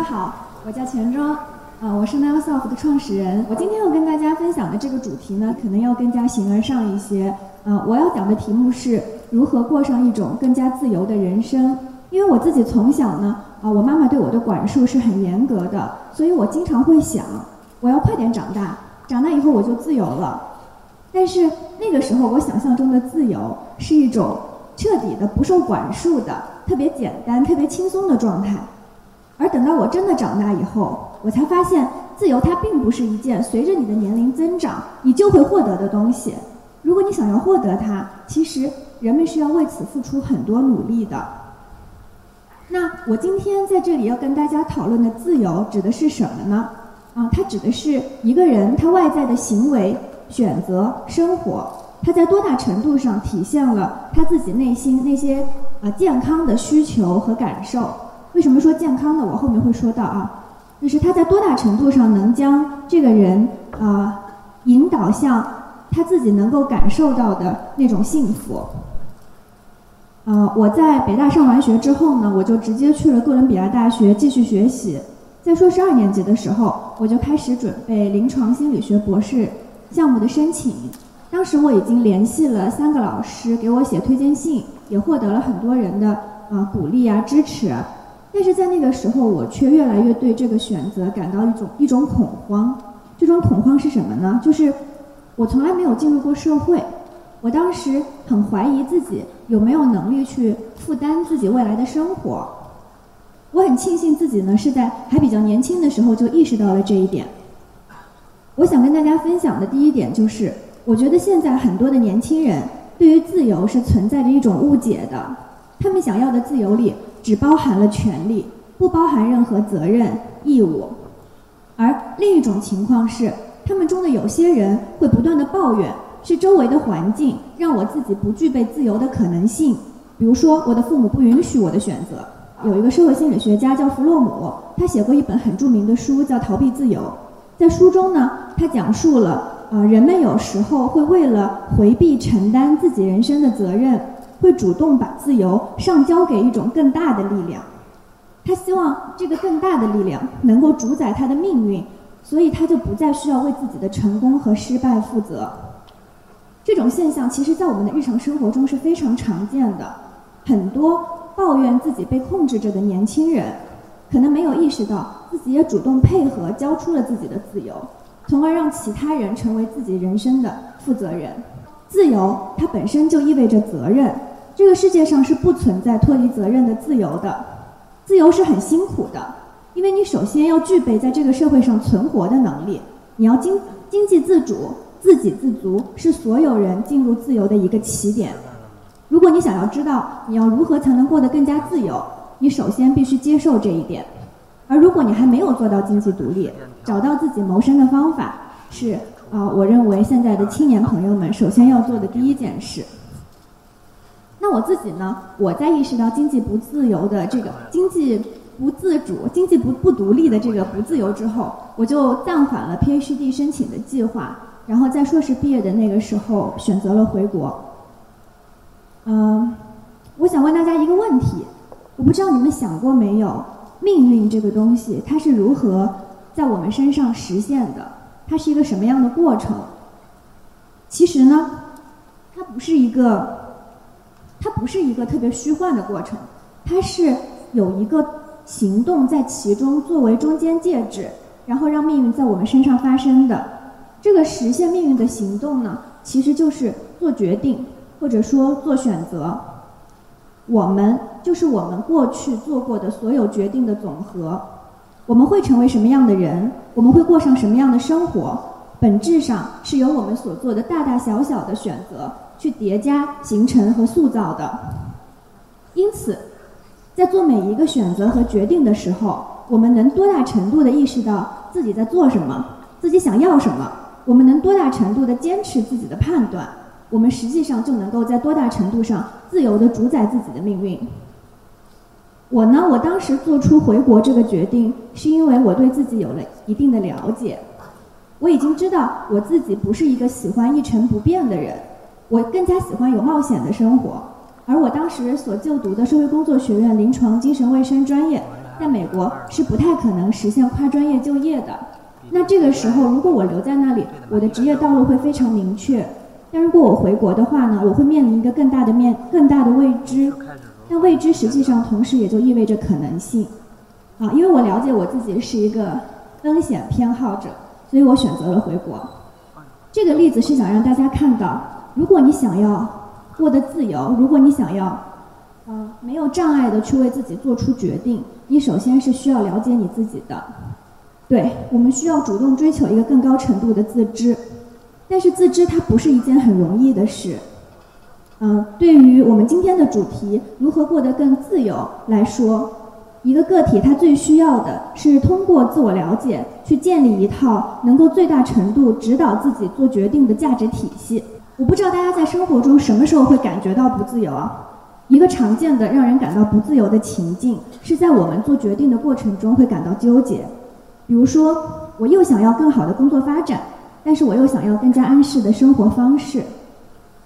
大家好，我叫钱庄，啊，我是 Nailsoft 的创始人。我今天要跟大家分享的这个主题呢，可能要更加形而上一些。啊，我要讲的题目是如何过上一种更加自由的人生。因为我自己从小呢，啊，我妈妈对我的管束是很严格的，所以我经常会想，我要快点长大，长大以后我就自由了。但是那个时候，我想象中的自由是一种彻底的不受管束的、特别简单、特别轻松的状态。而等到我真的长大以后，我才发现，自由它并不是一件随着你的年龄增长你就会获得的东西。如果你想要获得它，其实人们是要为此付出很多努力的。那我今天在这里要跟大家讨论的自由指的是什么呢？啊，它指的是一个人他外在的行为。选择生活，他在多大程度上体现了他自己内心那些啊健康的需求和感受？为什么说健康呢？我后面会说到啊，就是他在多大程度上能将这个人啊引导向他自己能够感受到的那种幸福。啊，我在北大上完学之后呢，我就直接去了哥伦比亚大学继续学习，在硕士二年级的时候，我就开始准备临床心理学博士。项目的申请，当时我已经联系了三个老师给我写推荐信，也获得了很多人的啊鼓励啊支持，但是在那个时候，我却越来越对这个选择感到一种一种恐慌。这种恐慌是什么呢？就是我从来没有进入过社会，我当时很怀疑自己有没有能力去负担自己未来的生活。我很庆幸自己呢是在还比较年轻的时候就意识到了这一点。我想跟大家分享的第一点就是，我觉得现在很多的年轻人对于自由是存在着一种误解的，他们想要的自由里只包含了权利，不包含任何责任义务。而另一种情况是，他们中的有些人会不断的抱怨，是周围的环境让我自己不具备自由的可能性。比如说，我的父母不允许我的选择。有一个社会心理学家叫弗洛姆，他写过一本很著名的书，叫《逃避自由》。在书中呢，他讲述了啊，人们有时候会为了回避承担自己人生的责任，会主动把自由上交给一种更大的力量。他希望这个更大的力量能够主宰他的命运，所以他就不再需要为自己的成功和失败负责。这种现象其实，在我们的日常生活中是非常常见的。很多抱怨自己被控制着的年轻人。可能没有意识到自己也主动配合，交出了自己的自由，从而让其他人成为自己人生的负责人。自由它本身就意味着责任，这个世界上是不存在脱离责任的自由的。自由是很辛苦的，因为你首先要具备在这个社会上存活的能力，你要经经济自主、自给自足，是所有人进入自由的一个起点。如果你想要知道你要如何才能过得更加自由。你首先必须接受这一点，而如果你还没有做到经济独立，找到自己谋生的方法，是啊，我认为现在的青年朋友们首先要做的第一件事。那我自己呢？我在意识到经济不自由的这个 经济不自主、经济不不独立的这个不自由之后，我就暂缓了 PhD 申请的计划，然后在硕士毕业的那个时候选择了回国。嗯，我想问大家一个问题。我不知道你们想过没有，命运这个东西它是如何在我们身上实现的？它是一个什么样的过程？其实呢，它不是一个，它不是一个特别虚幻的过程，它是有一个行动在其中作为中间介质，然后让命运在我们身上发生的。这个实现命运的行动呢，其实就是做决定，或者说做选择。我们就是我们过去做过的所有决定的总和。我们会成为什么样的人？我们会过上什么样的生活？本质上是由我们所做的大大小小的选择去叠加、形成和塑造的。因此，在做每一个选择和决定的时候，我们能多大程度的意识到自己在做什么，自己想要什么？我们能多大程度的坚持自己的判断？我们实际上就能够在多大程度上自由地主宰自己的命运。我呢，我当时做出回国这个决定，是因为我对自己有了一定的了解。我已经知道我自己不是一个喜欢一成不变的人，我更加喜欢有冒险的生活。而我当时所就读的社会工作学院临床精神卫生专业，在美国是不太可能实现跨专业就业的。那这个时候，如果我留在那里，我的职业道路会非常明确。但如果我回国的话呢，我会面临一个更大的面、更大的未知。但未知实际上同时也就意味着可能性。啊，因为我了解我自己是一个风险偏好者，所以我选择了回国。这个例子是想让大家看到，如果你想要获得自由，如果你想要，呃，没有障碍的去为自己做出决定，你首先是需要了解你自己的。对我们需要主动追求一个更高程度的自知，但是自知它不是一件很容易的事。嗯，对于我们今天的主题如何过得更自由来说，一个个体他最需要的是通过自我了解去建立一套能够最大程度指导自己做决定的价值体系。我不知道大家在生活中什么时候会感觉到不自由啊？一个常见的让人感到不自由的情境是在我们做决定的过程中会感到纠结。比如说，我又想要更好的工作发展，但是我又想要更加安适的生活方式。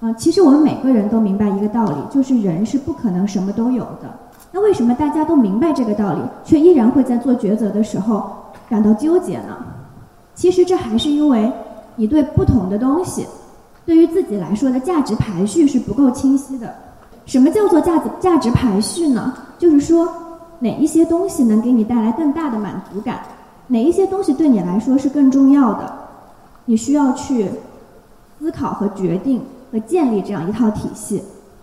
啊，其实我们每个人都明白一个道理，就是人是不可能什么都有的。那为什么大家都明白这个道理，却依然会在做抉择的时候感到纠结呢？其实这还是因为你对不同的东西，对于自己来说的价值排序是不够清晰的。什么叫做价值价值排序呢？就是说哪一些东西能给你带来更大的满足感。哪一些东西对你来说是更重要的？你需要去思考和决定和建立这样一套体系。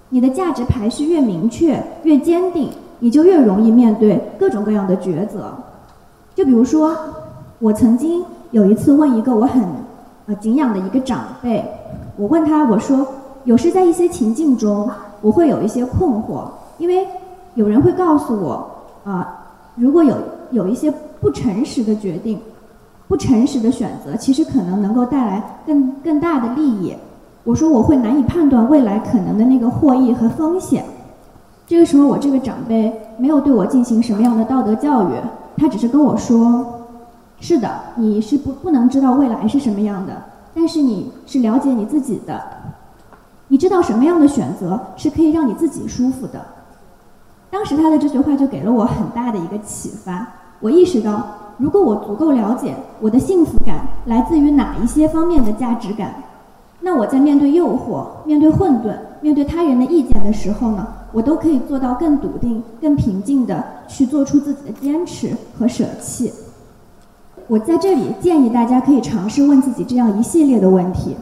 你的价值排序越明确、越坚定，你就越容易面对各种各样的抉择。就比如说，我曾经有一次问一个我很呃敬仰的一个长辈，我问他，我说，有时在一些情境中，我会有一些困惑，因为有人会告诉我，啊，如果有有一些。不诚实的决定，不诚实的选择，其实可能能够带来更更大的利益。我说我会难以判断未来可能的那个获益和风险。这个时候，我这个长辈没有对我进行什么样的道德教育，他只是跟我说：“是的，你是不不能知道未来是什么样的，但是你是了解你自己的，你知道什么样的选择是可以让你自己舒服的。”当时他的这句话就给了我很大的一个启发。我意识到，如果我足够了解我的幸福感来自于哪一些方面的价值感，那我在面对诱惑、面对混沌、面对他人的意见的时候呢，我都可以做到更笃定、更平静地去做出自己的坚持和舍弃。我在这里建议大家可以尝试问自己这样一系列的问题，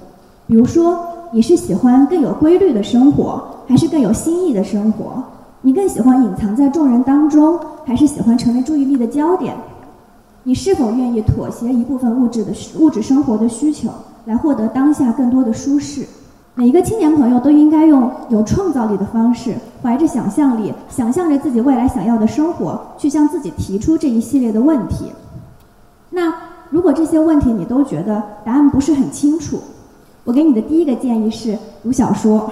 比如说，你是喜欢更有规律的生活，还是更有新意的生活？你更喜欢隐藏在众人当中，还是喜欢成为注意力的焦点？你是否愿意妥协一部分物质的物质生活的需求，来获得当下更多的舒适？每一个青年朋友都应该用有创造力的方式，怀着想象力，想象着自己未来想要的生活，去向自己提出这一系列的问题。那如果这些问题你都觉得答案不是很清楚，我给你的第一个建议是读小说，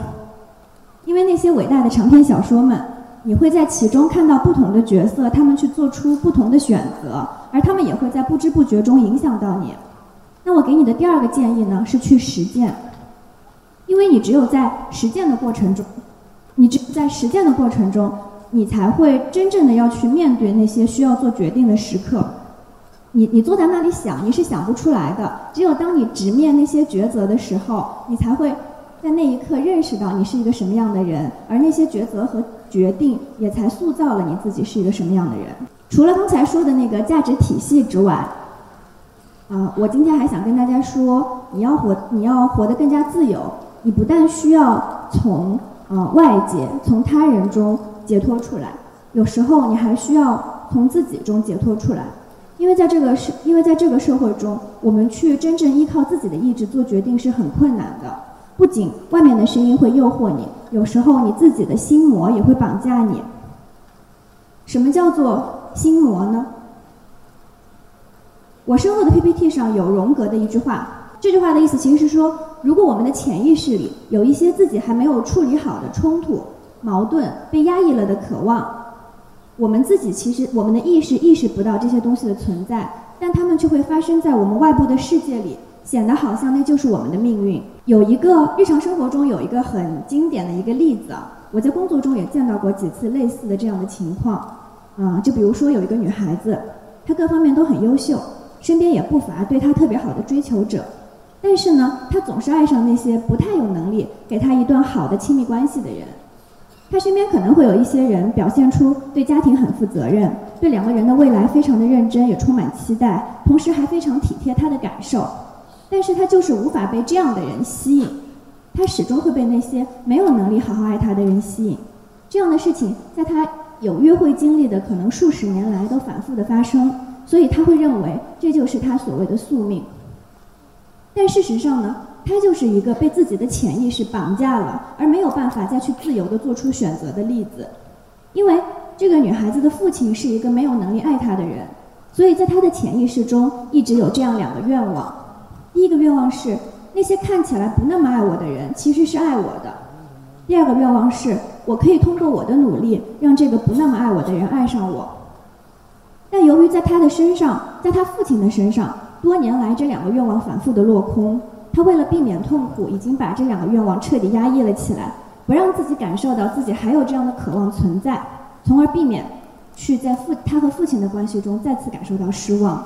因为那些伟大的长篇小说们。你会在其中看到不同的角色，他们去做出不同的选择，而他们也会在不知不觉中影响到你。那我给你的第二个建议呢，是去实践，因为你只有在实践的过程中，你只在实践的过程中，你才会真正的要去面对那些需要做决定的时刻。你你坐在那里想，你是想不出来的。只有当你直面那些抉择的时候，你才会在那一刻认识到你是一个什么样的人，而那些抉择和。决定也才塑造了你自己是一个什么样的人。除了刚才说的那个价值体系之外，啊，我今天还想跟大家说，你要活，你要活得更加自由。你不但需要从呃外界、从他人中解脱出来，有时候你还需要从自己中解脱出来。因为在这个社，因为在这个社会中，我们去真正依靠自己的意志做决定是很困难的。不仅外面的声音会诱惑你，有时候你自己的心魔也会绑架你。什么叫做心魔呢？我身后的 PPT 上有荣格的一句话，这句话的意思其实是说，如果我们的潜意识里有一些自己还没有处理好的冲突、矛盾、被压抑了的渴望，我们自己其实我们的意识意识不到这些东西的存在，但它们却会发生在我们外部的世界里。显得好像那就是我们的命运。有一个日常生活中有一个很经典的一个例子，我在工作中也见到过几次类似的这样的情况。啊，就比如说有一个女孩子，她各方面都很优秀，身边也不乏对她特别好的追求者，但是呢，她总是爱上那些不太有能力给她一段好的亲密关系的人。他身边可能会有一些人表现出对家庭很负责任，对两个人的未来非常的认真，也充满期待，同时还非常体贴他的感受，但是他就是无法被这样的人吸引，他始终会被那些没有能力好好爱他的人吸引。这样的事情在他。有约会经历的，可能数十年来都反复的发生，所以他会认为这就是他所谓的宿命。但事实上呢，他就是一个被自己的潜意识绑架了，而没有办法再去自由的做出选择的例子。因为这个女孩子的父亲是一个没有能力爱她的人，所以在她的潜意识中一直有这样两个愿望：第一个愿望是那些看起来不那么爱我的人其实是爱我的；第二个愿望是。我可以通过我的努力，让这个不那么爱我的人爱上我。但由于在他的身上，在他父亲的身上，多年来这两个愿望反复的落空，他为了避免痛苦，已经把这两个愿望彻底压抑了起来，不让自己感受到自己还有这样的渴望存在，从而避免去在父他和父亲的关系中再次感受到失望。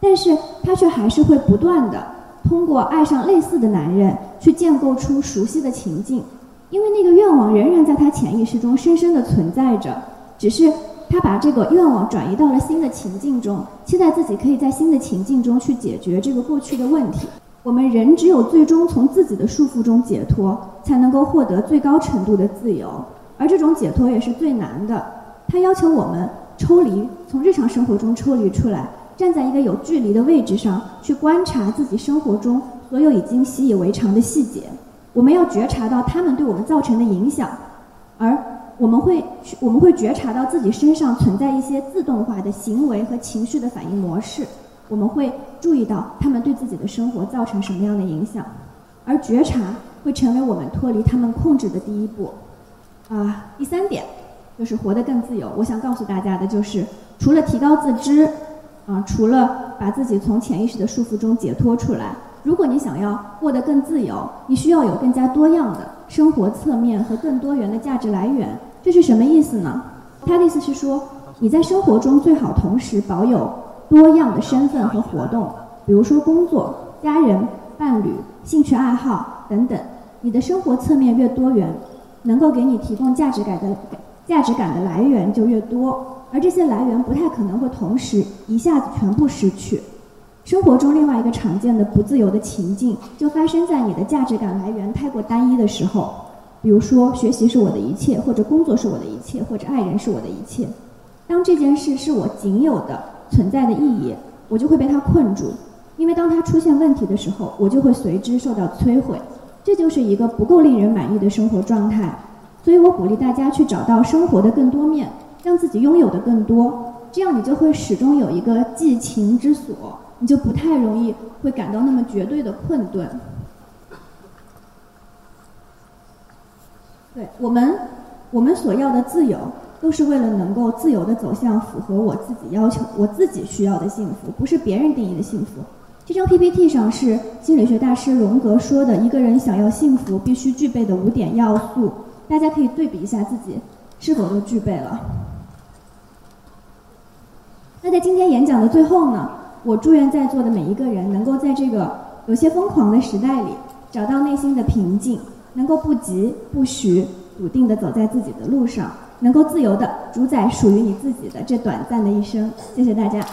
但是他却还是会不断的通过爱上类似的男人，去建构出熟悉的情境。因为那个愿望仍然在他潜意识中深深的存在着，只是他把这个愿望转移到了新的情境中，期待自己可以在新的情境中去解决这个过去的问题。我们人只有最终从自己的束缚中解脱，才能够获得最高程度的自由，而这种解脱也是最难的。它要求我们抽离，从日常生活中抽离出来，站在一个有距离的位置上去观察自己生活中所有已经习以为常的细节。我们要觉察到他们对我们造成的影响，而我们会我们会觉察到自己身上存在一些自动化的行为和情绪的反应模式，我们会注意到他们对自己的生活造成什么样的影响，而觉察会成为我们脱离他们控制的第一步。啊，第三点就是活得更自由。我想告诉大家的就是，除了提高自知，啊，除了把自己从潜意识的束缚中解脱出来。如果你想要过得更自由，你需要有更加多样的生活侧面和更多元的价值来源。这是什么意思呢？他的意思是说，你在生活中最好同时保有多样的身份和活动，比如说工作、家人、伴侣、兴趣爱好等等。你的生活侧面越多元，能够给你提供价值感的价值感的来源就越多，而这些来源不太可能会同时一下子全部失去。生活中另外一个常见的不自由的情境，就发生在你的价值感来源太过单一的时候。比如说，学习是我的一切，或者工作是我的一切，或者爱人是我的一切。当这件事是我仅有的存在的意义，我就会被它困住。因为当它出现问题的时候，我就会随之受到摧毁。这就是一个不够令人满意的生活状态。所以我鼓励大家去找到生活的更多面，让自己拥有的更多，这样你就会始终有一个寄情之所。你就不太容易会感到那么绝对的困顿。对我们，我们所要的自由，都是为了能够自由的走向符合我自己要求、我自己需要的幸福，不是别人定义的幸福。这张 PPT 上是心理学大师荣格说的，一个人想要幸福必须具备的五点要素，大家可以对比一下自己是否都具备了。那在今天演讲的最后呢？我祝愿在座的每一个人能够在这个有些疯狂的时代里，找到内心的平静，能够不急不徐、笃定地走在自己的路上，能够自由的主宰属于你自己的这短暂的一生。谢谢大家。